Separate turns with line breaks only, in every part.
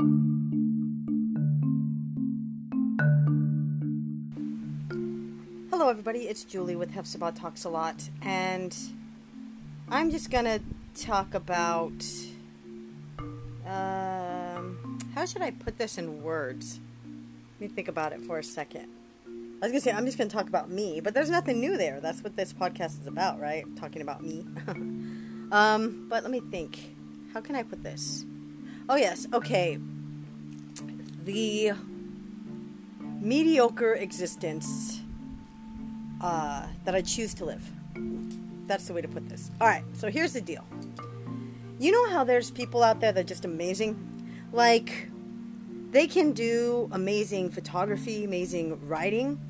Hello, everybody. It's Julie with Hefzibah Talks a Lot, and I'm just gonna talk about um, how should I put this in words? Let me think about it for a second. I was gonna say I'm just gonna talk about me, but there's nothing new there. That's what this podcast is about, right? Talking about me. um, but let me think. How can I put this? Oh yes, okay. The mediocre existence uh, that I choose to live. That's the way to put this. All right, so here's the deal. You know how there's people out there that are just amazing? Like, they can do amazing photography, amazing writing,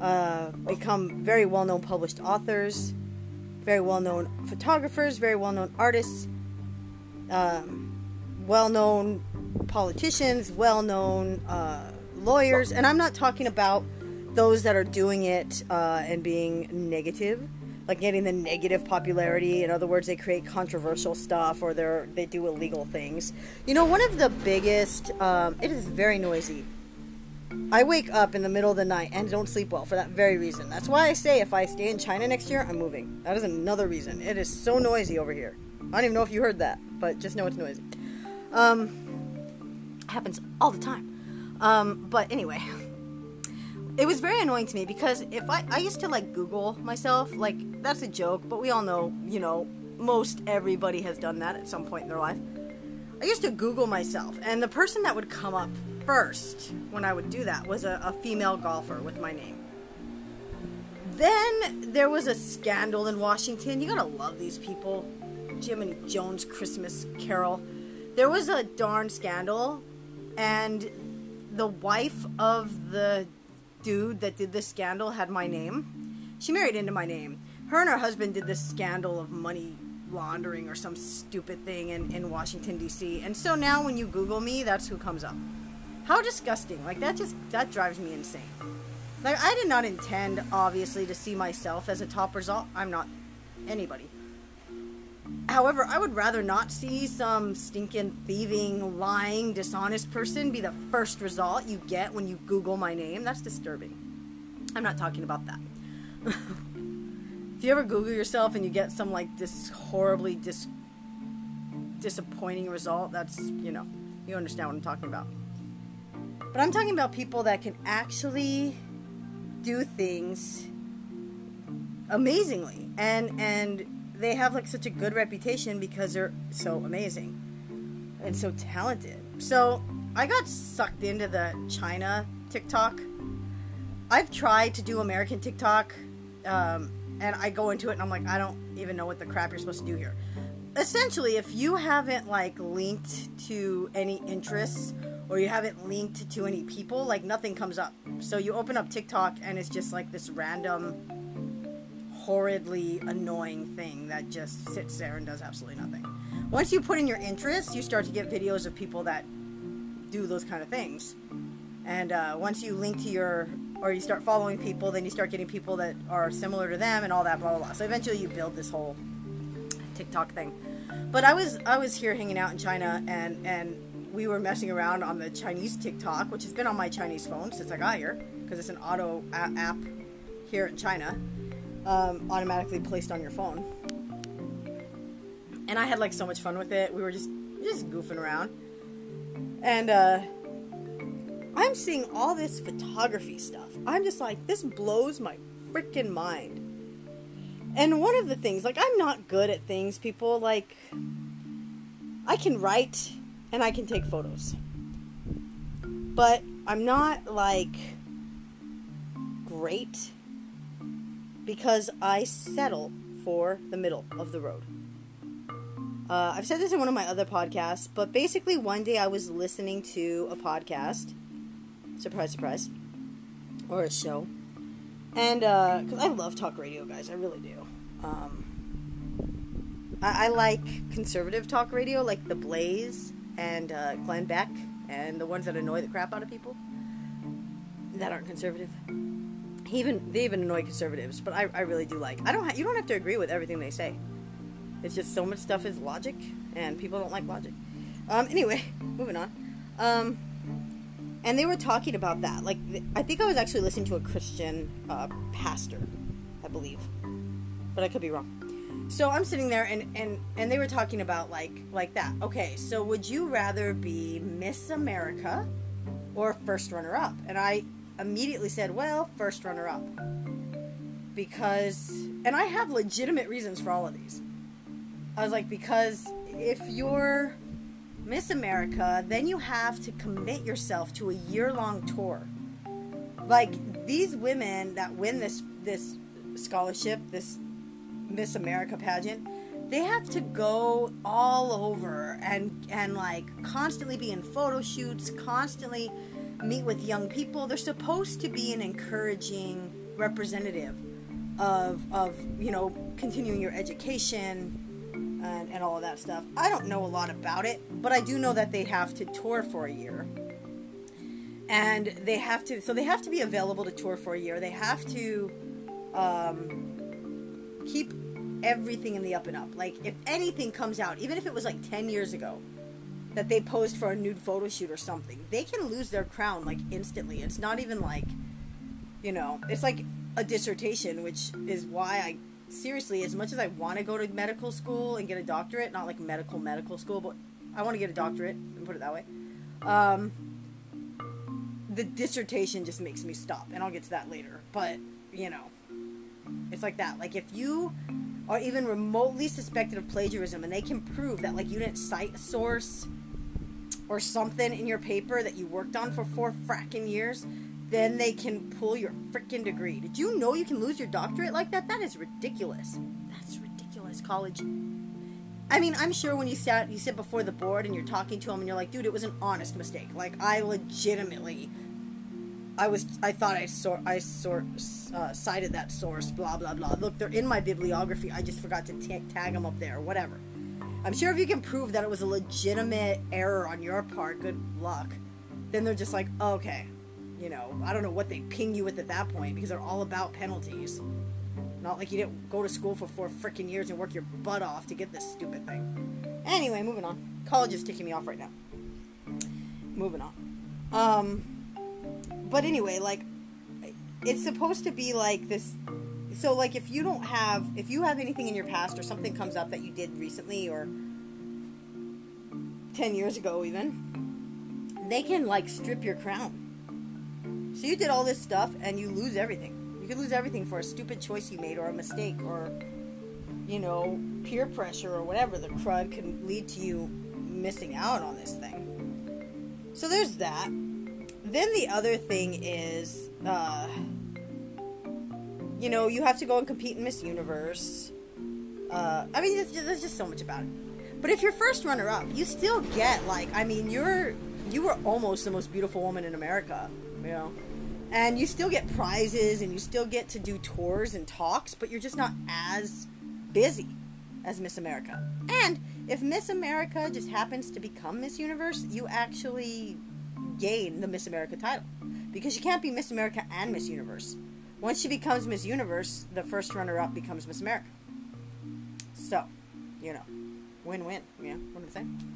uh, become very well known published authors, very well known photographers, very well known artists, um, well known politicians, well known uh, lawyers. And I'm not talking about those that are doing it uh, and being negative, like getting the negative popularity. In other words, they create controversial stuff or they they do illegal things. You know, one of the biggest. Um, it is very noisy. I wake up in the middle of the night and don't sleep well for that very reason. That's why I say if I stay in China next year, I'm moving. That is another reason. It is so noisy over here. I don't even know if you heard that, but just know it's noisy. Um, happens all the time. Um, but anyway, it was very annoying to me because if I, I used to like Google myself, like that's a joke, but we all know, you know, most everybody has done that at some point in their life. I used to Google myself, and the person that would come up first when I would do that was a, a female golfer with my name. Then there was a scandal in Washington. You gotta love these people. Jiminy Jones Christmas Carol. There was a darn scandal, and the wife of the dude that did the scandal had my name. She married into my name. Her and her husband did this scandal of money laundering or some stupid thing in, in Washington, D.C. And so now when you Google me, that's who comes up. How disgusting. Like, that just, that drives me insane. Like, I did not intend, obviously, to see myself as a top result. I'm not anybody. However, I would rather not see some stinking, thieving, lying, dishonest person be the first result you get when you Google my name. That's disturbing. I'm not talking about that. if you ever Google yourself and you get some like this horribly dis- disappointing result, that's, you know, you understand what I'm talking about. But I'm talking about people that can actually do things amazingly and and they have like such a good reputation because they're so amazing and so talented. So I got sucked into the China TikTok. I've tried to do American TikTok, um, and I go into it and I'm like, I don't even know what the crap you're supposed to do here. Essentially, if you haven't like linked to any interests or you haven't linked to any people, like nothing comes up. So you open up TikTok and it's just like this random horridly annoying thing that just sits there and does absolutely nothing. Once you put in your interests, you start to get videos of people that do those kind of things. And uh, once you link to your, or you start following people, then you start getting people that are similar to them and all that, blah, blah, blah. So eventually you build this whole TikTok thing. But I was, I was here hanging out in China and, and we were messing around on the Chinese TikTok, which has been on my Chinese phone since I got here, because it's an auto app here in China um, automatically placed on your phone. And I had like so much fun with it. We were just just goofing around. And uh, I'm seeing all this photography stuff. I'm just like, this blows my freaking mind. And one of the things, like, I'm not good at things, people. Like, I can write and I can take photos. But I'm not, like, great because I settle for the middle of the road. Uh, I've said this in one of my other podcasts, but basically, one day I was listening to a podcast. Surprise, surprise. Or a show. And, because uh, I love talk radio, guys. I really do. Um, I-, I, like conservative talk radio, like The Blaze and uh, Glenn Beck, and the ones that annoy the crap out of people that aren't conservative even they even annoy conservatives, but I, I really do like. I don't ha- you don't have to agree with everything they say. It's just so much stuff is logic, and people don't like logic. Um, anyway, moving on. Um, and they were talking about that. Like, I think I was actually listening to a Christian uh, pastor, I believe, but I could be wrong. So I'm sitting there, and and and they were talking about like like that. Okay, so would you rather be Miss America or first runner up? And I immediately said, well, first runner up, because, and I have legitimate reasons for all of these. I was like, because if you're Miss America, then you have to commit yourself to a year long tour. Like these women that win this this scholarship, this Miss America pageant, they have to go all over and and like constantly be in photo shoots, constantly meet with young people. They're supposed to be an encouraging representative of of you know continuing your education and, and all of that stuff. I don't know a lot about it, but I do know that they have to tour for a year. And they have to, so they have to be available to tour for a year. They have to um, keep everything in the up and up. Like, if anything comes out, even if it was like 10 years ago, that they posed for a nude photo shoot or something, they can lose their crown like instantly. It's not even like, you know, it's like a dissertation, which is why I seriously, as much as I want to go to medical school and get a doctorate, not like medical medical school, but I want to get a doctorate and put it that way. Um, the dissertation just makes me stop, and I'll get to that later. But you know, it's like that. Like if you are even remotely suspected of plagiarism, and they can prove that like you didn't cite a source or something in your paper that you worked on for four fracking years, then they can pull your freaking degree. Did you know you can lose your doctorate like that? That is ridiculous. That's ridiculous, college. I mean, I'm sure when you sat you sit before the board and you're talking to them and you're like, dude, it was an honest mistake. Like I legitimately, I was I thought I sort I sort uh, cited that source. Blah blah blah. Look, they're in my bibliography. I just forgot to t- tag them up there. Or whatever. I'm sure if you can prove that it was a legitimate error on your part, good luck. Then they're just like, okay, you know, I don't know what they ping you with at that point because they're all about penalties. Not like you didn't go to school for four freaking years and work your butt off to get this stupid thing. Anyway, moving on. College is ticking me off right now. Moving on. Um, but anyway, like, it's supposed to be like this. So, like, if you don't have, if you have anything in your past or something comes up that you did recently or 10 years ago, even, they can, like, strip your crown so you did all this stuff and you lose everything. You could lose everything for a stupid choice you made or a mistake or, you know, peer pressure or whatever the crud can lead to you missing out on this thing. So there's that. Then the other thing is, uh, you know, you have to go and compete in Miss Universe. Uh, I mean, there's there's just so much about it. But if you're first runner up, you still get like, I mean, you're you were almost the most beautiful woman in America, you know and you still get prizes and you still get to do tours and talks, but you're just not as busy as Miss America. And if Miss America just happens to become Miss Universe, you actually gain the Miss America title because you can't be Miss America and Miss Universe. Once she becomes Miss Universe, the first runner up becomes Miss America. So, you know, win win. Yeah, what am I saying?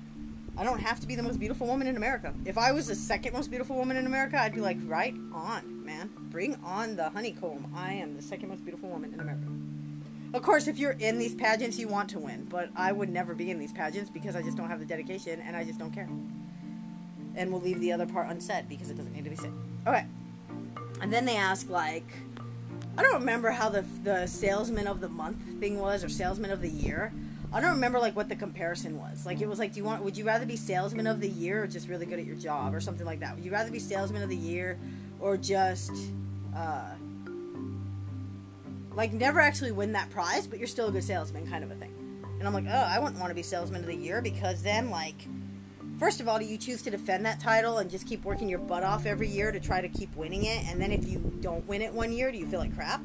I don't have to be the most beautiful woman in America. If I was the second most beautiful woman in America, I'd be like, right on, man. Bring on the honeycomb. I am the second most beautiful woman in America. Of course, if you're in these pageants, you want to win, but I would never be in these pageants because I just don't have the dedication and I just don't care. And we'll leave the other part unsaid because it doesn't need to be said. Okay. And then they ask, like, I don't remember how the, the salesman of the month thing was or salesman of the year. I don't remember like what the comparison was. Like it was like, do you want? Would you rather be salesman of the year or just really good at your job or something like that? Would you rather be salesman of the year or just uh, like never actually win that prize, but you're still a good salesman, kind of a thing? And I'm like, oh, I wouldn't want to be salesman of the year because then like, first of all, do you choose to defend that title and just keep working your butt off every year to try to keep winning it? And then if you don't win it one year, do you feel like crap?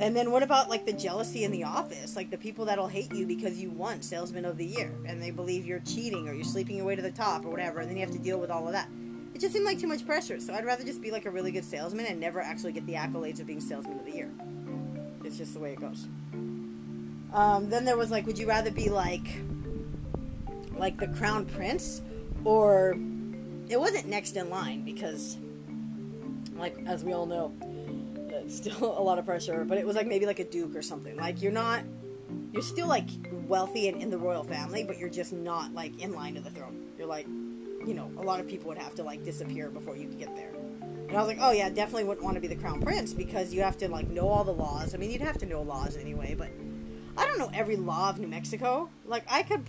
And then what about like the jealousy in the office? Like the people that'll hate you because you won salesman of the year and they believe you're cheating or you're sleeping your way to the top or whatever, and then you have to deal with all of that. It just seemed like too much pressure. So I'd rather just be like a really good salesman and never actually get the accolades of being salesman of the year. It's just the way it goes. Um, then there was like, would you rather be like like the crown prince or it wasn't next in line because, like as we all know, it's still a lot of pressure. But it was like maybe like a duke or something. Like you're not, you're still like wealthy and in the royal family, but you're just not like in line to the throne. You're like, you know, a lot of people would have to like disappear before you could get there. And I was like, oh yeah, definitely wouldn't want to be the crown prince because you have to like know all the laws. I mean, you'd have to know laws anyway, but I don't know every law of New Mexico. Like I could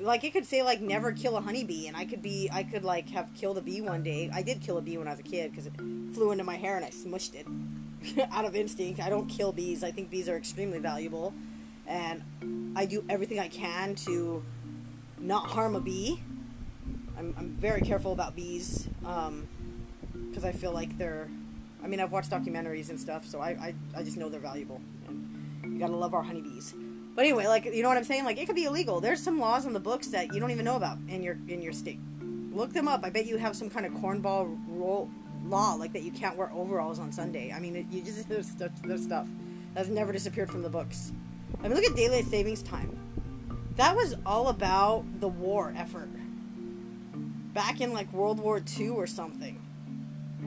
like it could say like never kill a honeybee and i could be i could like have killed a bee one day. I did kill a bee when i was a kid because it flew into my hair and i smushed it out of instinct. I don't kill bees. I think bees are extremely valuable and i do everything i can to not harm a bee. I'm, I'm very careful about bees because um, i feel like they're i mean i've watched documentaries and stuff so i, I, I just know they're valuable and you gotta love our honeybees but anyway, like you know what I'm saying? Like it could be illegal. There's some laws in the books that you don't even know about in your in your state. Look them up. I bet you have some kind of cornball rule law like that you can't wear overalls on Sunday. I mean, it, you just there's, there's stuff that's never disappeared from the books. I mean, look at daylight savings time. That was all about the war effort. Back in like World War II or something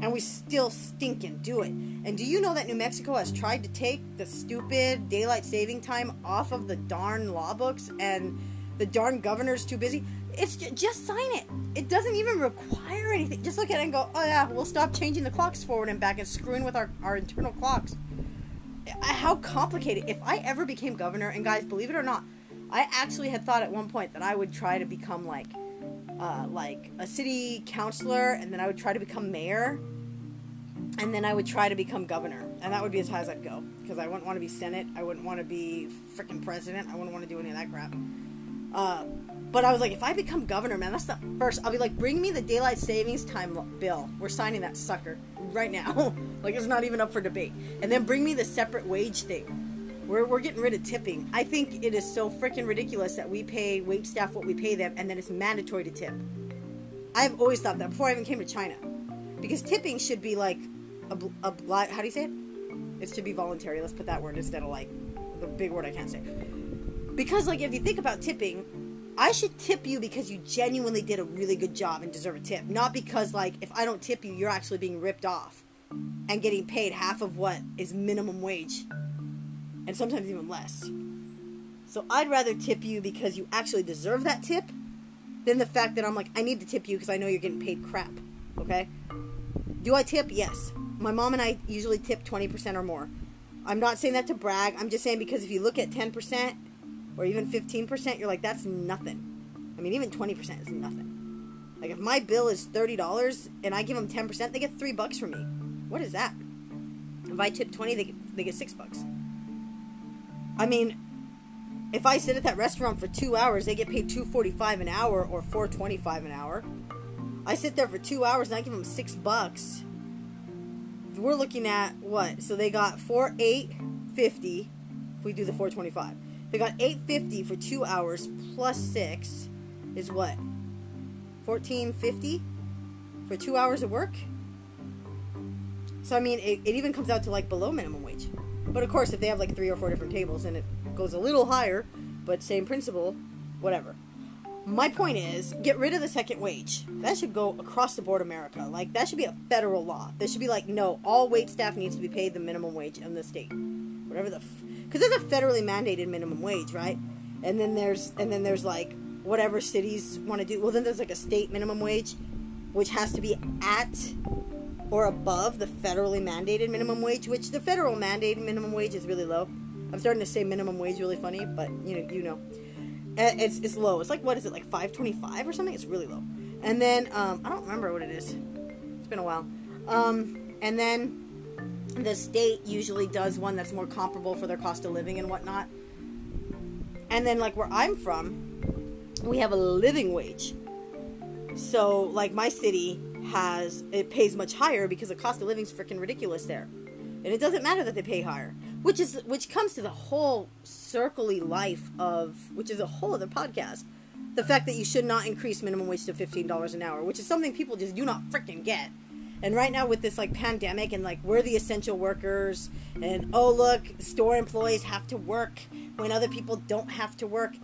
and we still stinking do it. And do you know that New Mexico has tried to take the stupid daylight saving time off of the darn law books and the darn governor's too busy? It's just, just sign it. It doesn't even require anything. Just look at it and go, oh yeah, we'll stop changing the clocks forward and back and screwing with our, our internal clocks. Uh, how complicated. If I ever became governor, and guys, believe it or not, I actually had thought at one point that I would try to become like uh, like a city councilor, and then I would try to become mayor, and then I would try to become governor, and that would be as high as I'd go because I wouldn't want to be senate, I wouldn't want to be freaking president, I wouldn't want to do any of that crap. Uh, but I was like, if I become governor, man, that's the first. I'll be like, bring me the daylight savings time bill. We're signing that sucker right now. like it's not even up for debate. And then bring me the separate wage thing we're, we're getting rid of tipping. I think it is so freaking ridiculous that we pay wait staff what we pay them and then it's mandatory to tip. I've always thought that before I even came to China. Because tipping should be like a, a how do you say it? It should be voluntary. Let's put that word instead of like the big word I can't say. Because like if you think about tipping, I should tip you because you genuinely did a really good job and deserve a tip, not because like if I don't tip you, you're actually being ripped off and getting paid half of what is minimum wage and sometimes even less. So I'd rather tip you because you actually deserve that tip than the fact that I'm like, I need to tip you because I know you're getting paid crap. Okay? Do I tip? Yes. My mom and I usually tip 20% or more. I'm not saying that to brag. I'm just saying because if you look at 10% or even 15%, you're like, that's nothing. I mean, even 20% is nothing. Like, if my bill is $30 and I give them 10%, they get 3 bucks from me. What is that? If I tip 20, they get, they get 6 bucks. I mean, if I sit at that restaurant for two hours, they get paid two forty five an hour or four twenty five an hour. I sit there for two hours and I give them six bucks. We're looking at what? So they got four eight fifty. If we do the four twenty five, they got eight fifty for two hours plus six is what? Fourteen fifty for two hours of work. So I mean, it, it even comes out to like below minimum wage. But of course, if they have like three or four different tables and it goes a little higher, but same principle, whatever. My point is, get rid of the second wage. That should go across the board America. Like that should be a federal law. That should be like, no, all wait staff needs to be paid the minimum wage in the state, whatever the, because f- there's a federally mandated minimum wage, right? And then there's and then there's like whatever cities want to do. Well, then there's like a state minimum wage, which has to be at or above the federally mandated minimum wage, which the federal mandated minimum wage is really low. I'm starting to say minimum wage really funny, but you know, you know, it's it's low. It's like what is it like 5.25 or something? It's really low. And then um, I don't remember what it is. It's been a while. Um, and then the state usually does one that's more comparable for their cost of living and whatnot. And then like where I'm from, we have a living wage. So like my city has it pays much higher because the cost of living is freaking ridiculous there, and it doesn't matter that they pay higher, which is which comes to the whole circly life of which is a whole other podcast. The fact that you should not increase minimum wage to fifteen dollars an hour, which is something people just do not freaking get. And right now with this like pandemic and like we're the essential workers and oh look, store employees have to work when other people don't have to work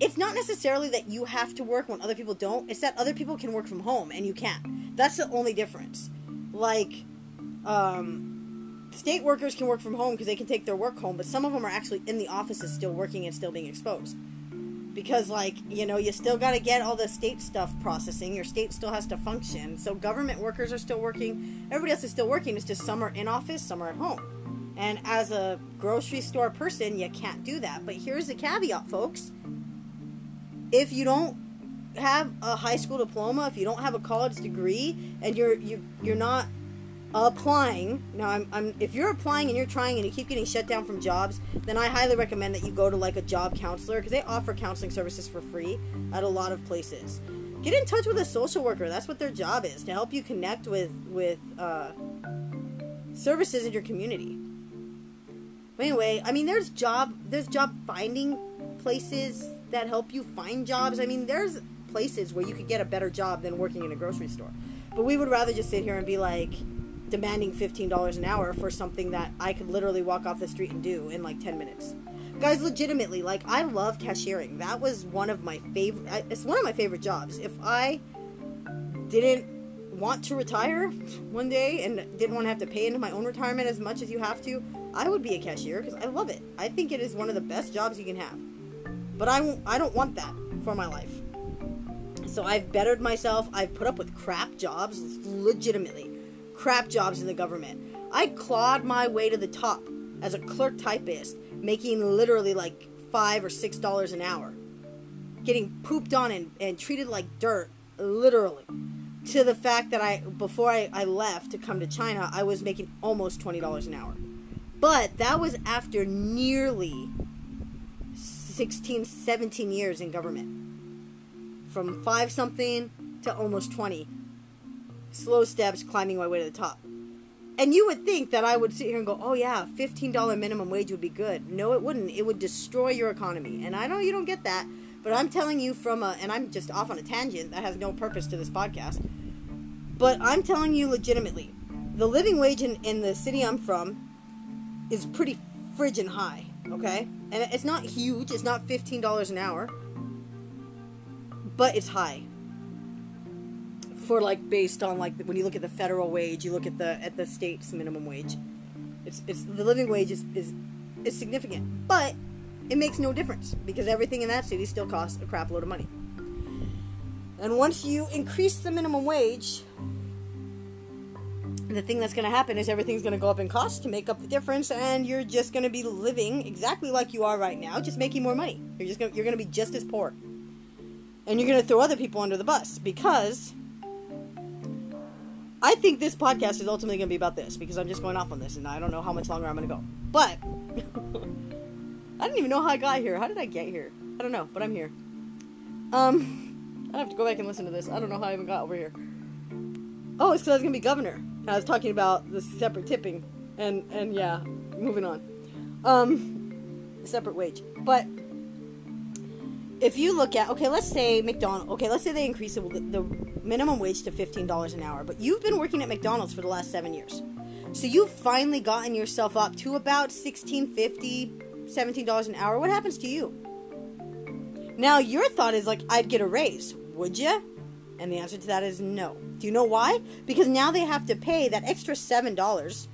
it's not necessarily that you have to work when other people don't. It's that other people can work from home and you can't. That's the only difference. Like, um, state workers can work from home because they can take their work home, but some of them are actually in the offices still working and still being exposed. Because, like, you know, you still got to get all the state stuff processing. Your state still has to function. So, government workers are still working. Everybody else is still working. It's just some are in office, some are at home. And as a grocery store person, you can't do that. But here's the caveat, folks if you don't have a high school diploma, if you don't have a college degree, and you're you you're not applying now I'm, I'm if you're applying and you're trying and you keep getting shut down from jobs then i highly recommend that you go to like a job counselor because they offer counseling services for free at a lot of places. Get in touch with a social worker that's what their job is to help you connect with with uh, services in your community. But anyway i mean there's job there's job finding places that help you find jobs. I mean, there's places where you could get a better job than working in a grocery store. But we would rather just sit here and be like demanding $15 an hour for something that I could literally walk off the street and do in like 10 minutes. Guys, legitimately, like I love cashiering. That was one of my favorite it's one of my favorite jobs. If I didn't want to retire one day and didn't want to have to pay into my own retirement as much as you have to, I would be a cashier because I love it. I think it is one of the best jobs you can have. But I, I don't want that for my life. So I've bettered myself. I've put up with crap jobs, legitimately. Crap jobs in the government. I clawed my way to the top as a clerk typist, making literally like five or six dollars an hour. Getting pooped on and, and treated like dirt, literally. To the fact that I, before I, I left to come to China, I was making almost $20 an hour. But that was after nearly 16, 17 years in government. From five something to almost 20. Slow steps climbing my way to the top. And you would think that I would sit here and go, oh yeah, $15 minimum wage would be good. No, it wouldn't. It would destroy your economy. And I know you don't get that, but I'm telling you from a, and I'm just off on a tangent that has no purpose to this podcast, but I'm telling you legitimately, the living wage in, in the city I'm from is pretty friggin' high, okay? And it's not huge, it's not $15 an hour, but it's high. For like based on like when you look at the federal wage, you look at the at the state's minimum wage. It's it's the living wage is is, is significant, but it makes no difference because everything in that city still costs a crap load of money. And once you increase the minimum wage, the thing that's going to happen is everything's going to go up in cost to make up the difference and you're just going to be living exactly like you are right now just making more money. You're just going to, you're going to be just as poor. And you're going to throw other people under the bus because i think this podcast is ultimately going to be about this because i'm just going off on this and i don't know how much longer i'm going to go. But i didn't even know how i got here. How did i get here? I don't know but i'm here. Um i have to go back and listen to this. I don't know how i even got over here. Oh it's because i was going to be governor I was talking about the separate tipping, and and yeah, moving on. Um, separate wage, but if you look at okay, let's say McDonald's. Okay, let's say they increase the, the minimum wage to fifteen dollars an hour, but you've been working at McDonald's for the last seven years, so you've finally gotten yourself up to about sixteen fifty, seventeen dollars an hour. What happens to you? Now your thought is like, I'd get a raise. Would you? And the answer to that is no. Do you know why? Because now they have to pay that extra seven dollars.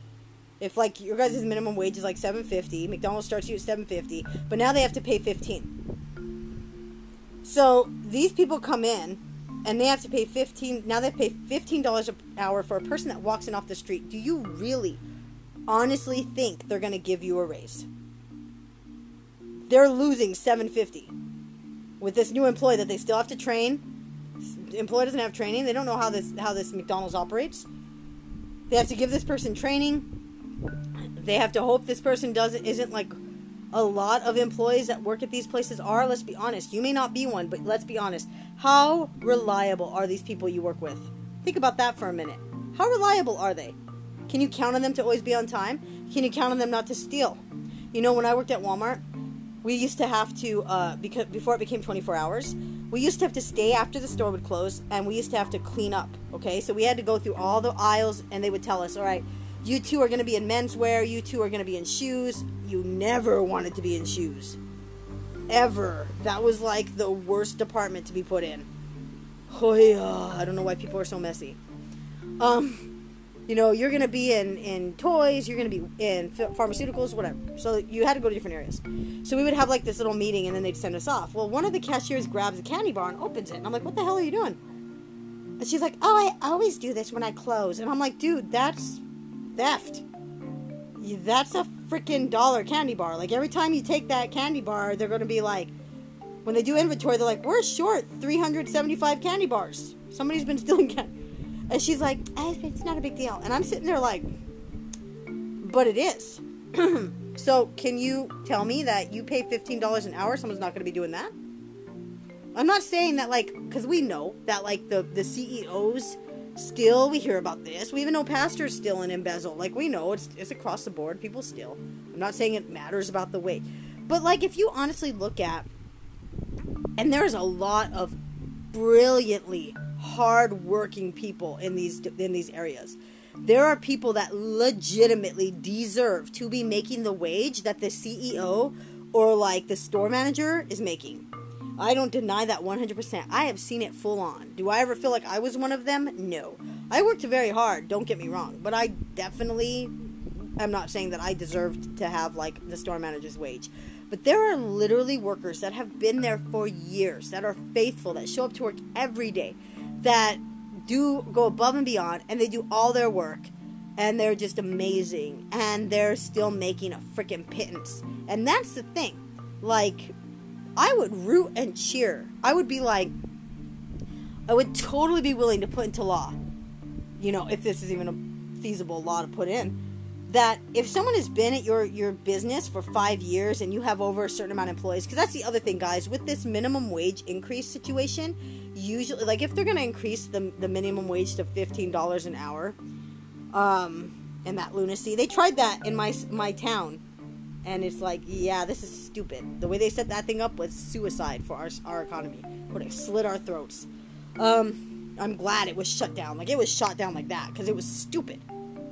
If like your guys' minimum wage is like seven fifty, McDonald's starts you at seven fifty, but now they have to pay fifteen. So these people come in and they have to pay fifteen now they pay fifteen dollars an hour for a person that walks in off the street. Do you really honestly think they're gonna give you a raise? They're losing seven fifty with this new employee that they still have to train employee doesn't have training. They don't know how this how this McDonald's operates. They have to give this person training. They have to hope this person doesn't isn't like a lot of employees that work at these places are. Let's be honest. You may not be one, but let's be honest. How reliable are these people you work with? Think about that for a minute. How reliable are they? Can you count on them to always be on time? Can you count on them not to steal? You know, when I worked at Walmart, we used to have to uh, because before it became 24 hours we used to have to stay after the store would close and we used to have to clean up okay so we had to go through all the aisles and they would tell us all right you two are going to be in menswear you two are going to be in shoes you never wanted to be in shoes ever. That was like the worst department to be put in. Oh yeah, I don't know why people are so messy. Um, you know, you're gonna be in in toys, you're gonna be in pharmaceuticals, whatever. So you had to go to different areas. So we would have like this little meeting, and then they'd send us off. Well, one of the cashiers grabs a candy bar and opens it, and I'm like, "What the hell are you doing?" And she's like, "Oh, I always do this when I close," and I'm like, "Dude, that's theft." that's a freaking dollar candy bar. Like every time you take that candy bar, they're going to be like, when they do inventory, they're like, we're short 375 candy bars. Somebody's been stealing candy. And she's like, eh, it's not a big deal. And I'm sitting there like, but it is. so can you tell me that you pay $15 an hour, someone's not going to be doing that? I'm not saying that like, because we know that like the, the CEOs Still, we hear about this. We even know pastors steal and embezzle. Like, we know it's, it's across the board. People steal. I'm not saying it matters about the weight. But, like, if you honestly look at, and there's a lot of brilliantly hardworking people in these in these areas. There are people that legitimately deserve to be making the wage that the CEO or like the store manager is making. I don't deny that 100%. I have seen it full on. Do I ever feel like I was one of them? No. I worked very hard, don't get me wrong, but I definitely am not saying that I deserved to have like the store manager's wage. But there are literally workers that have been there for years, that are faithful, that show up to work every day, that do go above and beyond, and they do all their work, and they're just amazing, and they're still making a freaking pittance. And that's the thing. Like, I would root and cheer. I would be like, I would totally be willing to put into law, you know, if this is even a feasible law to put in, that if someone has been at your your business for five years and you have over a certain amount of employees, because that's the other thing, guys, with this minimum wage increase situation, usually, like if they're going to increase the the minimum wage to fifteen dollars an hour, um, and that lunacy, they tried that in my my town and it's like, yeah, this is stupid. The way they set that thing up was suicide for our, our economy. Would have slit our throats. Um, I'm glad it was shut down. Like it was shot down like that because it was stupid.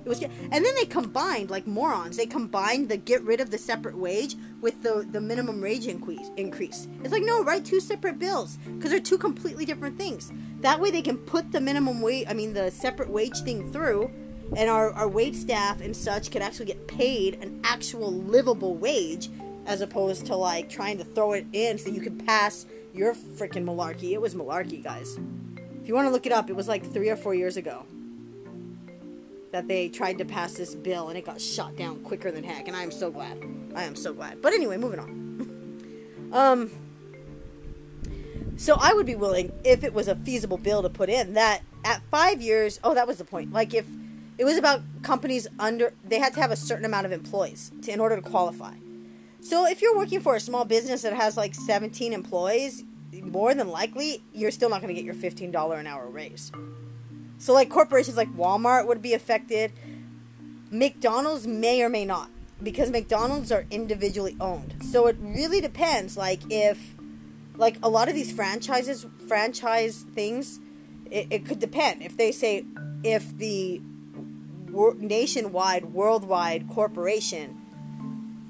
It was, and then they combined like morons. They combined the get rid of the separate wage with the the minimum wage increase. Increase. It's like no, write two separate bills because they're two completely different things. That way they can put the minimum wage, I mean the separate wage thing through and our, our wait staff and such can actually get paid an actual livable wage as opposed to like trying to throw it in so you can pass your freaking malarkey. It was malarkey, guys. If you want to look it up, it was like three or four years ago that they tried to pass this bill and it got shot down quicker than heck. And I am so glad. I am so glad. But anyway, moving on. um, so I would be willing, if it was a feasible bill to put in, that at five years, oh, that was the point. Like if it was about companies under they had to have a certain amount of employees to, in order to qualify. So if you're working for a small business that has like 17 employees, more than likely you're still not going to get your $15 an hour raise. So like corporations like Walmart would be affected. McDonald's may or may not because McDonald's are individually owned. So it really depends like if like a lot of these franchises franchise things it, it could depend. If they say if the nationwide, worldwide corporation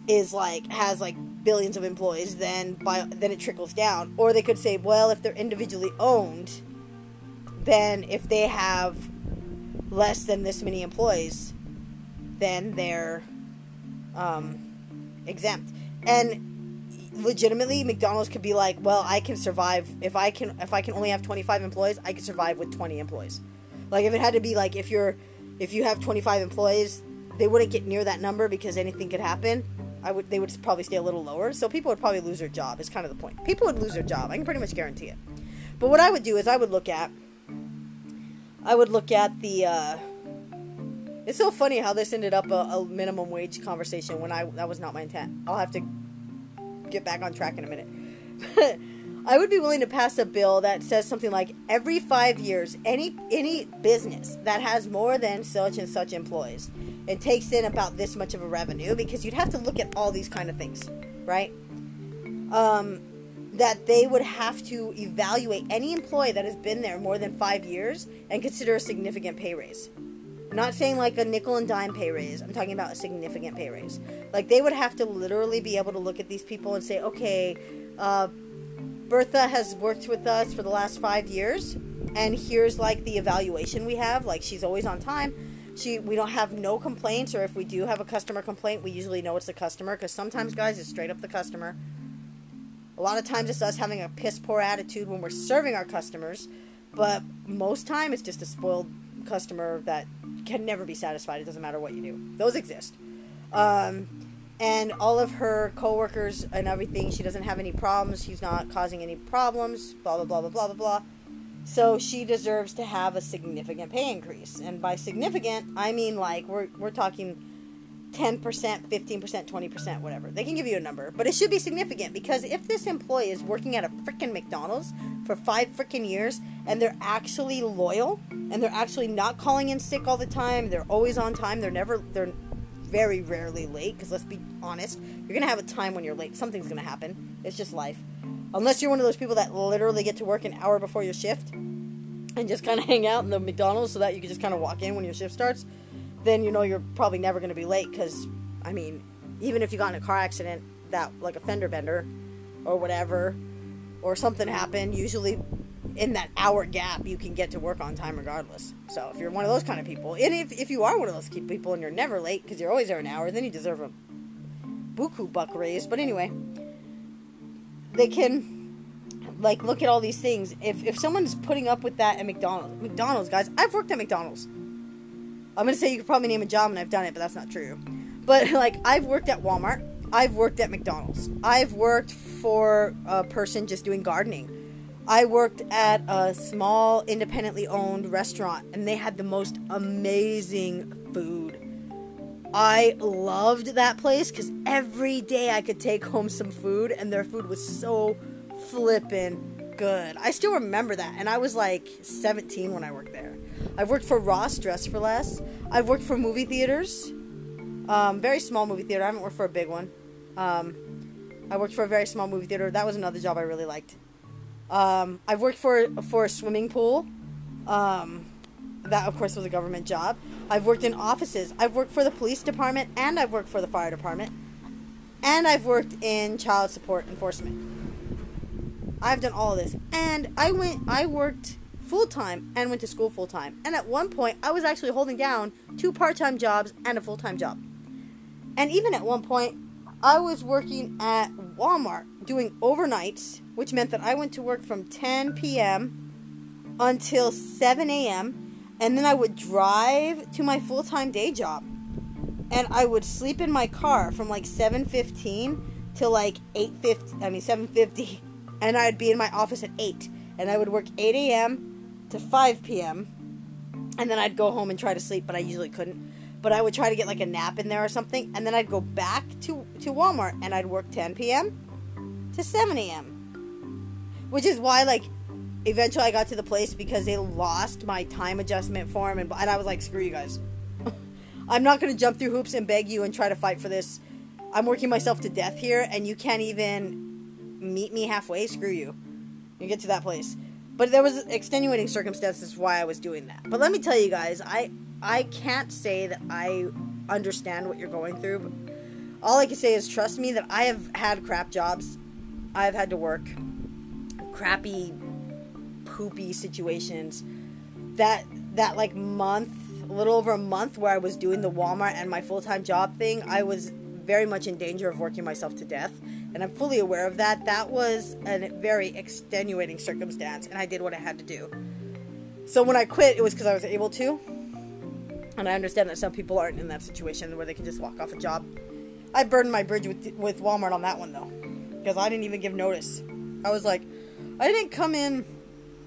is like has like billions of employees, then by then it trickles down. Or they could say, well, if they're individually owned, then if they have less than this many employees, then they're um, exempt. And legitimately, McDonald's could be like, well, I can survive if I can if I can only have 25 employees, I can survive with 20 employees. Like if it had to be like if you're if you have 25 employees, they wouldn't get near that number because anything could happen. I would they would probably stay a little lower. So people would probably lose their job. Is kind of the point. People would lose their job. I can pretty much guarantee it. But what I would do is I would look at I would look at the uh, it's so funny how this ended up a, a, minimum wage conversation when I that was not my intent. I'll have to get back on track in a minute. I would be willing to pass a bill that says something like every five years, any any business that has more than such and such employees and takes in about this much of a revenue, because you'd have to look at all these kind of things, right? Um, that they would have to evaluate any employee that has been there more than five years and consider a significant pay raise. I'm not saying like a nickel and dime pay raise. I'm talking about a significant pay raise. Like they would have to literally be able to look at these people and say, okay, Uh, Bertha has worked with us for the last five years, and here's like the evaluation we have. Like she's always on time. She we don't have no complaints, or if we do have a customer complaint, we usually know it's the customer because sometimes guys it's straight up the customer. A lot of times it's us having a piss poor attitude when we're serving our customers, but most time it's just a spoiled customer that can never be satisfied. It doesn't matter what you do. Those exist. Um, and all of her coworkers and everything, she doesn't have any problems. She's not causing any problems. Blah blah blah blah blah blah blah. So she deserves to have a significant pay increase. And by significant, I mean like we're we're talking 10%, 15%, 20%, whatever. They can give you a number, but it should be significant because if this employee is working at a freaking McDonald's for 5 freaking years and they're actually loyal and they're actually not calling in sick all the time, they're always on time, they're never they're very rarely late because let's be honest, you're to have a time when you're late. Something's to happen. It's just life. Unless you're one of those people that literally get to work an hour before your shift and just kind of hang out in the McDonald's so that you can just kind of walk in when your shift starts, then you know you're probably never going to be late because, I mean, even if you got in a car accident, that like a fender bender or whatever, or something happened, usually in that hour gap, you can get to work on time regardless. So if you're one of those kind of people, and if, if you are one of those people and you're never late because you're always there an hour, then you deserve a buku buck raise. But anyway, they can like look at all these things. If if someone's putting up with that at McDonald's, McDonald's guys, I've worked at McDonald's. I'm gonna say you could probably name a job and I've done it, but that's not true. But like I've worked at Walmart, I've worked at McDonald's, I've worked for a person just doing gardening. I worked at a small independently owned restaurant and they had the most amazing food. I loved that place because every day I could take home some food and their food was so flippin' good. I still remember that and I was like 17 when I worked there. I've worked for Ross Dress for Less. I've worked for movie theaters. Um, very small movie theater. I haven't worked for a big one. Um, I worked for a very small movie theater. That was another job I really liked. Um, I've worked for for a swimming pool. Um, that of course was a government job. I've worked in offices. I've worked for the police department and I've worked for the fire department. And I've worked in child support enforcement. I've done all of this. And I went I worked full time and went to school full time. And at one point I was actually holding down two part-time jobs and a full-time job. And even at one point I was working at Walmart doing overnights, which meant that I went to work from 10 p.m. until 7 a.m. and then I would drive to my full-time day job. And I would sleep in my car from like 7:15 till like 8:50, I mean 7:50, and I'd be in my office at 8 and I would work 8 a.m. to 5 p.m. and then I'd go home and try to sleep, but I usually couldn't but I would try to get like a nap in there or something, and then I'd go back to to Walmart and I'd work 10 p.m. to 7 a.m. Which is why like eventually I got to the place because they lost my time adjustment form, and, and I was like, screw you guys. I'm not gonna jump through hoops and beg you and try to fight for this. I'm working myself to death here, and you can't even meet me halfway. Screw you. You get to that place. But there was extenuating circumstances why I was doing that. But let me tell you guys, I I can't say that I understand what you're going through. But all I can say is trust me that I have had crap jobs. I've had to work crappy, poopy situations. That that like month, a little over a month where I was doing the Walmart and my full time job thing, I was very much in danger of working myself to death. And I'm fully aware of that. That was a very extenuating circumstance, and I did what I had to do. So when I quit, it was because I was able to. And I understand that some people aren't in that situation where they can just walk off a job. I burned my bridge with, with Walmart on that one, though. Because I didn't even give notice. I was like, I didn't come in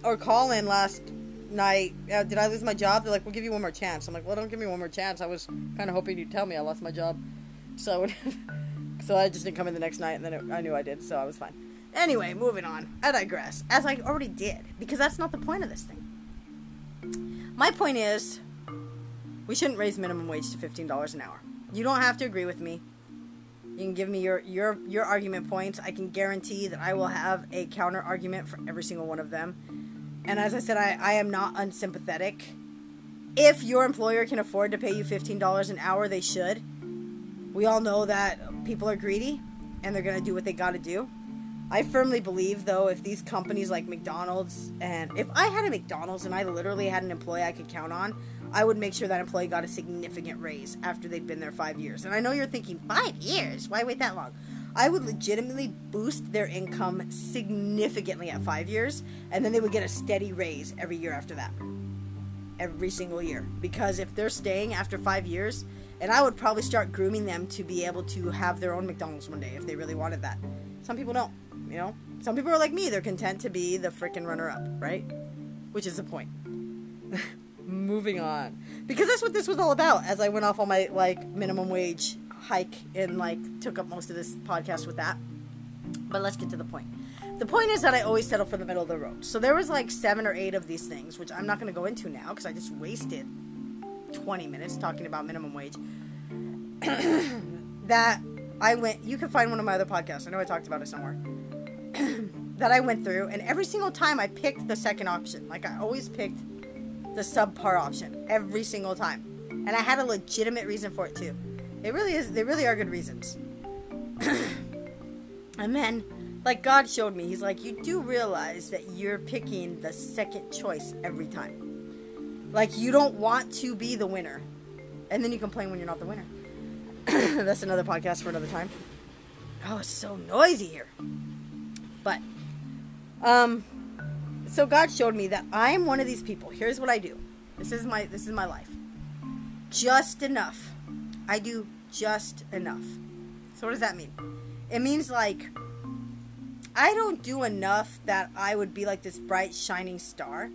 or call in last night. Uh, did I lose my job? They're like, we'll give you one more chance. I'm like, well, don't give me one more chance. I was kind of hoping you'd tell me I lost my job. So, so I just didn't come in the next night, and then it, I knew I did, so I was fine. Anyway, moving on. I digress, as I already did, because that's not the point of this thing. My point is, we shouldn't raise minimum wage to fifteen dollars an hour. You don't have to agree with me. You can give me your your your argument points. I can guarantee that I will have a counter argument for every single one of them. And as I said, I, I am not unsympathetic. If your employer can afford to pay you fifteen dollars an hour, they should. We all know that people are greedy and they're gonna do what they gotta do. I firmly believe, though, if these companies like McDonald's and if I had a McDonald's and I literally had an employee I could count on, I would make sure that employee got a significant raise after they'd been there five years. And I know you're thinking, five years? Why wait that long? I would legitimately boost their income significantly at five years, and then they would get a steady raise every year after that. Every single year. Because if they're staying after five years, and I would probably start grooming them to be able to have their own McDonald's one day if they really wanted that. Some people don't, you know? Some people are like me, they're content to be the freaking runner up, right? Which is the point. Moving on. Because that's what this was all about as I went off on my like minimum wage hike and like took up most of this podcast with that. But let's get to the point. The point is that I always settle for the middle of the road. So there was like seven or eight of these things, which I'm not going to go into now because I just wasted 20 minutes talking about minimum wage. that I went. You can find one of my other podcasts. I know I talked about it somewhere. that I went through, and every single time I picked the second option. Like I always picked the subpar option every single time, and I had a legitimate reason for it too. It really is. They really are good reasons. and then, like God showed me, He's like, you do realize that you're picking the second choice every time. Like you don't want to be the winner, and then you complain when you're not the winner. That's another podcast for another time. Oh, it's so noisy here. But, um, so God showed me that I am one of these people. Here's what I do. This is my this is my life. Just enough. I do just enough. So what does that mean? It means like I don't do enough that I would be like this bright shining star.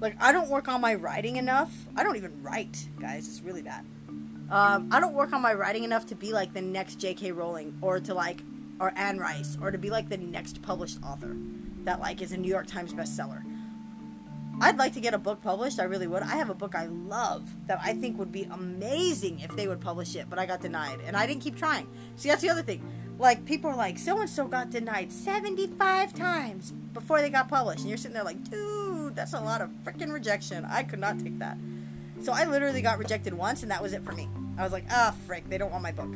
Like I don't work on my writing enough. I don't even write, guys. It's really bad. Um, I don't work on my writing enough to be like the next J.K. Rowling or to like or Anne Rice or to be like the next published author that like is a New York Times bestseller. I'd like to get a book published. I really would. I have a book I love that I think would be amazing if they would publish it, but I got denied, and I didn't keep trying. See, that's the other thing. Like people are like, so and so got denied seventy-five times before they got published, and you're sitting there like, dude, that's a lot of freaking rejection. I could not take that. So I literally got rejected once, and that was it for me. I was like, ah, frick, they don't want my book.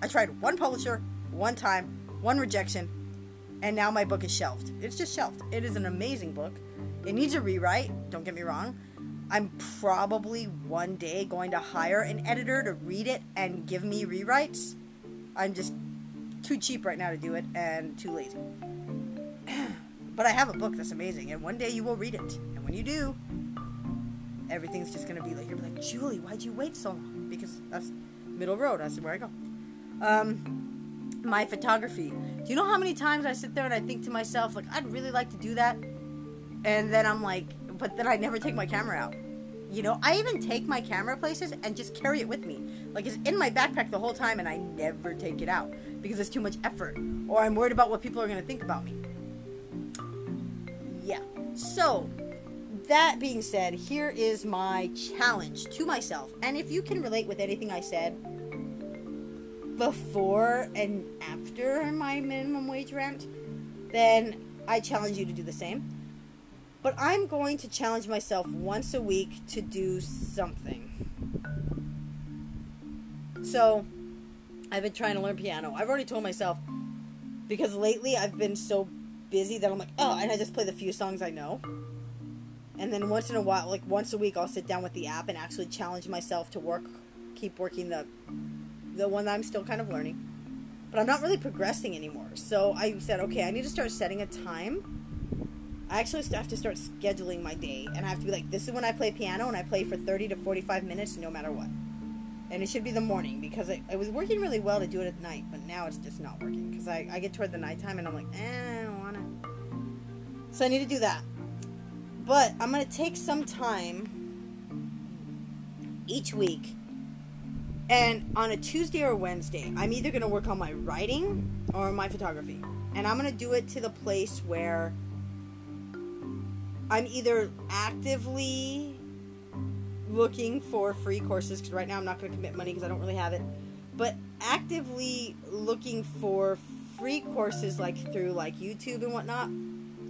I tried one publisher, one time, one rejection, and now my book is shelved. It's just shelved. It is an amazing book. It needs a rewrite, don't get me wrong. I'm probably one day going to hire an editor to read it and give me rewrites. I'm just too cheap right now to do it and too lazy. but I have a book that's amazing, and one day you will read it. And when you do, everything's just gonna be like you're like Julie, why'd you wait so long? Because that's middle road. That's where I go. Um, my photography. Do you know how many times I sit there and I think to myself like I'd really like to do that, and then I'm like, but then I never take my camera out. You know, I even take my camera places and just carry it with me. Like it's in my backpack the whole time, and I never take it out because it's too much effort, or I'm worried about what people are gonna think about me. Yeah. So that being said, here is my challenge to myself. And if you can relate with anything I said before and after my minimum wage rant, then I challenge you to do the same. But I'm going to challenge myself once a week to do something. So, I've been trying to learn piano. I've already told myself because lately I've been so busy that I'm like, oh, and I just play the few songs I know and then once in a while, like once a week, I'll sit down with the app and actually challenge myself to work, keep working the, the one that I'm still kind of learning, but I'm not really progressing anymore. So I said, okay, I need to start setting a time. I actually have to start scheduling my day, and I have to be like, this is when I play piano, and I play for 30 to 45 minutes, no matter what. And it should be the morning because I, it was working really well to do it at night, but now it's just not working because I, I get toward the nighttime and I'm like, eh, So I need to do that. But I'm going to take some time each week. And on a Tuesday or Wednesday, I'm either going to work on my writing or my photography. And I'm going to do it to the place where I'm either actively looking for free courses because right now I'm not going to commit money because I don't really have it. But actively looking for free courses like through like YouTube and whatnot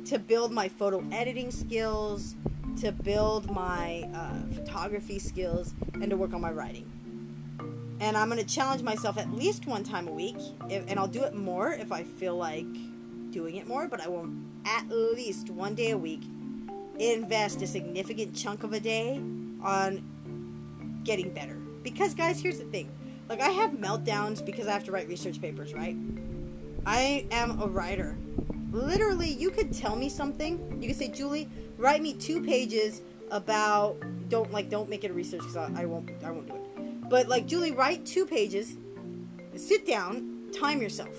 to build my photo editing skills, to build my uh, photography skills, and to work on my writing. And I'm going to challenge myself at least one time a week, if, and I'll do it more if I feel like doing it more, but I will at least one day a week invest a significant chunk of a day on getting better. Because, guys, here's the thing. Like, I have meltdowns because I have to write research papers, right? I am a writer. Literally, you could tell me something. You could say, Julie, write me two pages about don't like don't make it a research because I, I won't I won't do it. But like Julie, write two pages. Sit down, time yourself,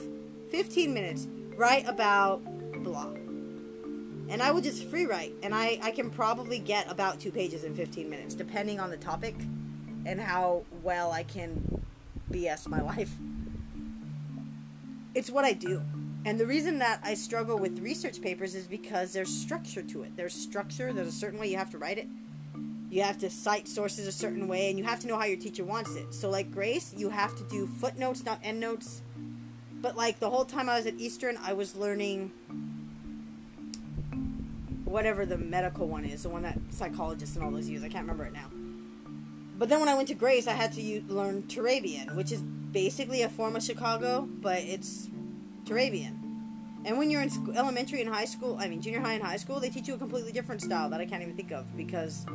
15 minutes. Write about blah and I will just free write, and I, I can probably get about two pages in 15 minutes, depending on the topic and how well I can BS my life. It's what I do. And the reason that I struggle with research papers is because there's structure to it. There's structure, there's a certain way you have to write it. You have to cite sources a certain way, and you have to know how your teacher wants it. So, like Grace, you have to do footnotes, not endnotes. But, like, the whole time I was at Eastern, I was learning whatever the medical one is, the one that psychologists and all those use. I can't remember it now. But then when I went to Grace, I had to use, learn Turabian, which is basically a form of Chicago, but it's Turabian. And when you're in school, elementary and high school, I mean junior high and high school, they teach you a completely different style that I can't even think of because,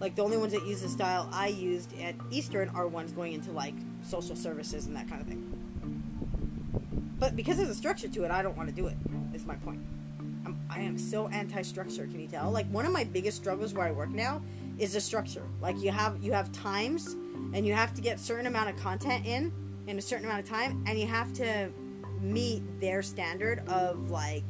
like, the only ones that use the style I used at Eastern are ones going into like social services and that kind of thing. But because there's a structure to it, I don't want to do it. Is my point. I'm, I am so anti-structure. Can you tell? Like one of my biggest struggles where I work now is the structure. Like you have you have times, and you have to get certain amount of content in in a certain amount of time, and you have to meet their standard of like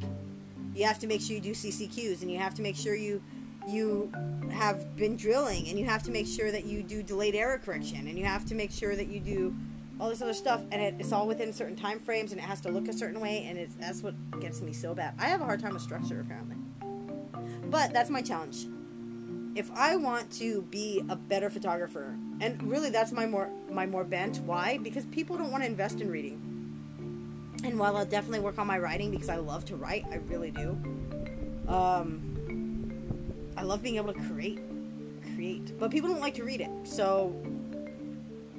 you have to make sure you do CCQs, and you have to make sure you you have been drilling, and you have to make sure that you do delayed error correction, and you have to make sure that you do all this other stuff, and it, it's all within certain time frames, and it has to look a certain way, and it's that's what gets me so bad. I have a hard time with structure, apparently, but that's my challenge. If I want to be a better photographer, and really that's my more my more bent. Why? Because people don't want to invest in reading. And while I'll definitely work on my writing because I love to write, I really do. Um, I love being able to create, create, but people don't like to read it. So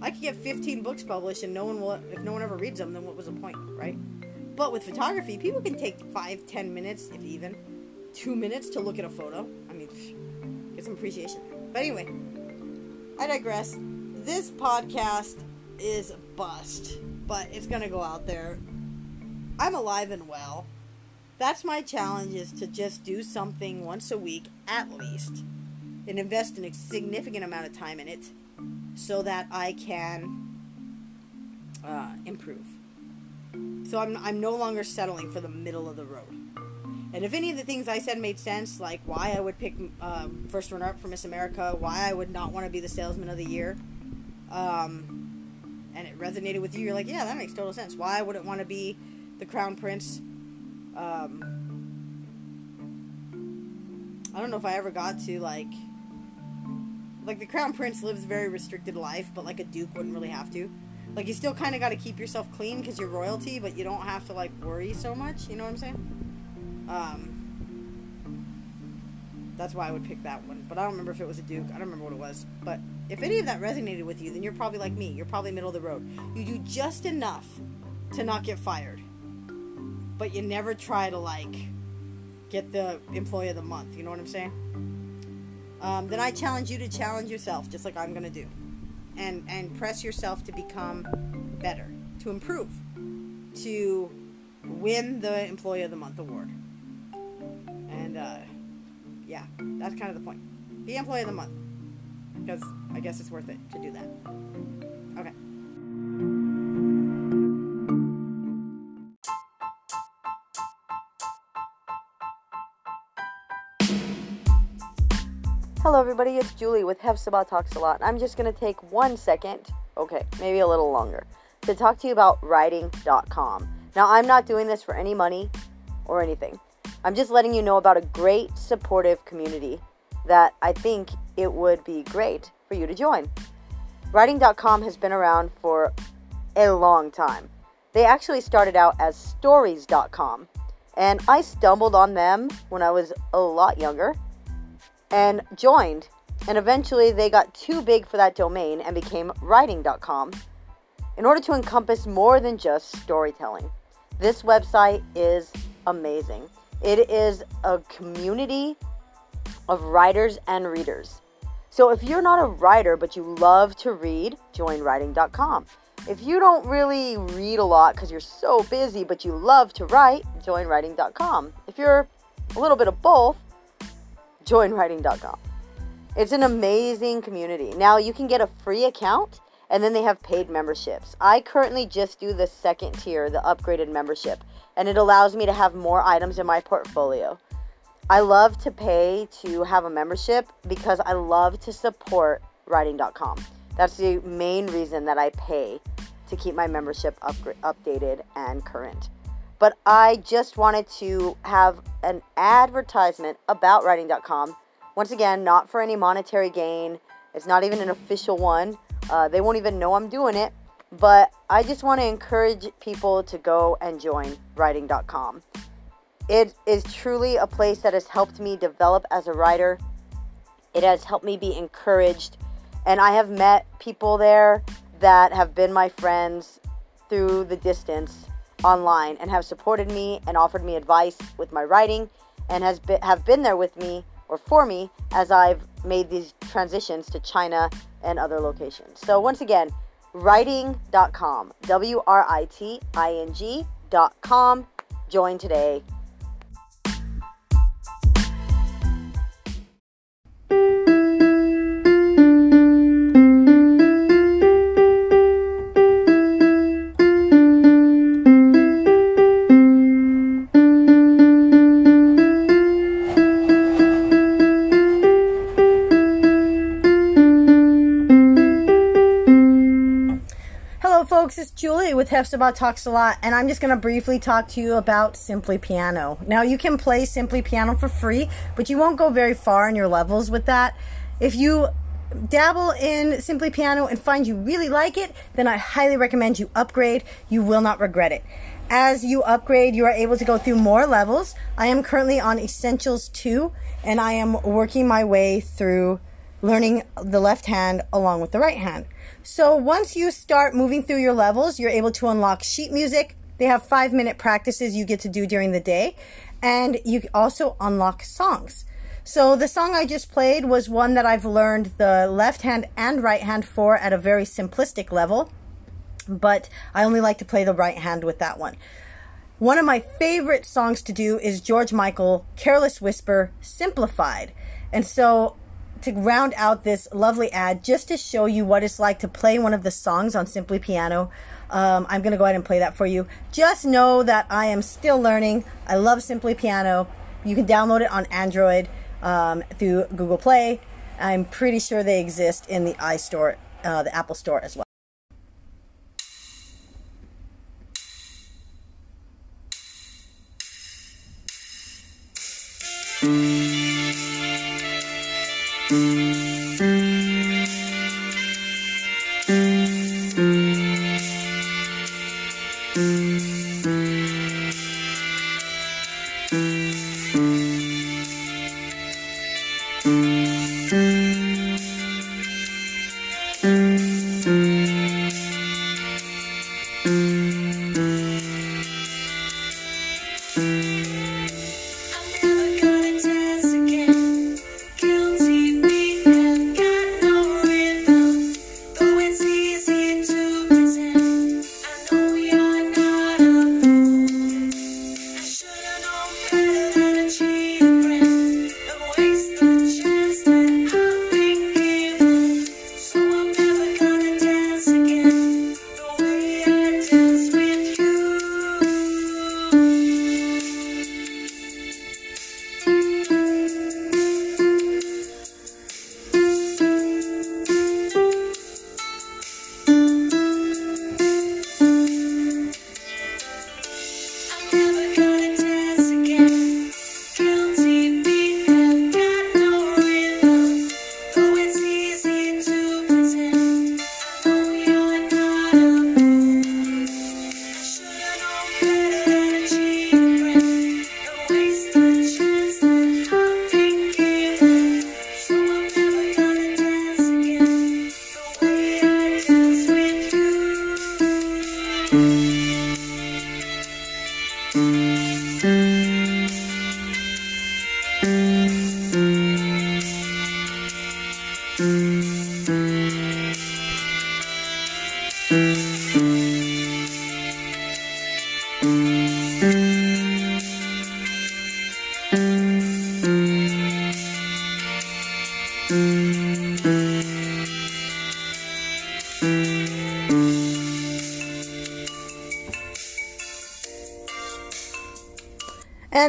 I could get 15 books published and no one will, if no one ever reads them, then what was the point, right? But with photography, people can take five, ten minutes, if even two minutes to look at a photo. I mean, get some appreciation. But anyway, I digress. This podcast is a bust, but it's gonna go out there. I'm alive and well. That's my challenge is to just do something once a week at least and invest in a significant amount of time in it so that I can uh, improve. So I'm, I'm no longer settling for the middle of the road. And if any of the things I said made sense, like why I would pick um, first runner up for Miss America, why I would not want to be the salesman of the year, um, and it resonated with you, you're like, yeah, that makes total sense. Why I wouldn't want to be the crown prince. Um, I don't know if I ever got to like like the crown prince lives a very restricted life, but like a duke wouldn't really have to. Like you still kind of got to keep yourself clean because you're royalty, but you don't have to like worry so much. You know what I'm saying? Um, that's why I would pick that one. But I don't remember if it was a duke. I don't remember what it was. But if any of that resonated with you, then you're probably like me. You're probably middle of the road. You do just enough to not get fired, but you never try to like get the employee of the month. You know what I'm saying? um, then I challenge you to challenge yourself, just like I'm to do, and and press yourself to become better, to improve, to win the Employee of the Month award. And uh, yeah, that's kind of the point. Be Employee of the Month, because I guess it's worth it to do that. Okay. Hello, everybody. It's Julie with Hefzibah Talks a Lot. I'm just going to take one second, okay, maybe a little longer, to talk to you about writing.com. Now, I'm not doing this for any money or anything. I'm just letting you know about a great supportive community that I think it would be great for you to join. Writing.com has been around for a long time. They actually started out as stories.com, and I stumbled on them when I was a lot younger and joined. And eventually they got too big for that domain and became writing.com in order to encompass more than just storytelling. This website is
amazing. It is a community of writers and readers. So if you're not a writer but you love to read, join writing.com. If you don't really read a lot because you're so busy but you love to write, join writing.com. If you're a little bit of both, join writing.com. It's an amazing community. Now you can get a free account and then they have paid memberships. I currently just do the second tier, the upgraded membership, and it allows me to have more items in my portfolio. I love to pay to have a membership because I love to support writing.com. That's the main reason that I pay to keep my membership updated and current. But I just wanted to have an advertisement about writing.com. Once again, not for any monetary gain. It's not even an official one. Uh, they won't even know I'm doing it. But I just want to encourage people to go and join writing.com. It is truly a place that has helped me develop as a writer. It has helped me be encouraged. And I have met people there that have been my friends through the distance online and have supported me and offered me advice with my writing and has been, have been there with me or for me as I've made these transitions to China and other locations. So once again, writing.com, W R I T I N G.com. Join today.
With Hefzibah Talks a Lot, and I'm just going to briefly talk to you about Simply Piano. Now, you can play Simply Piano for free, but you won't go very far in your levels with that. If you dabble in Simply Piano and find you really like it, then I highly recommend you upgrade. You will not regret it. As you upgrade, you are able to go through more levels. I am currently on Essentials 2, and I am working my way through learning the left hand along with the right hand. So once you start moving through your levels, you're able to unlock sheet music. They have five minute practices you get to do during the day. And you also unlock songs. So the song I just played was one that I've learned the left hand and right hand for at a very simplistic level. But I only like to play the right hand with that one. One of my favorite songs to do is George Michael, Careless Whisper, Simplified. And so to round out this lovely ad just to show you what it's like to play one of the songs on Simply Piano. Um, I'm going to go ahead and play that for you. Just know that I am still learning. I love Simply Piano. You can download it on Android um, through Google Play. I'm pretty sure they exist in the iStore, uh, the Apple Store as well.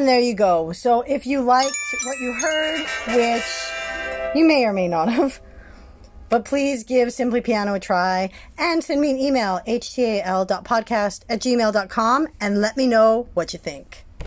There you go. So if you liked what you heard, which you may or may not have, but please give Simply Piano a try and send me an email, htal.podcast at gmail.com, and let me know what you think.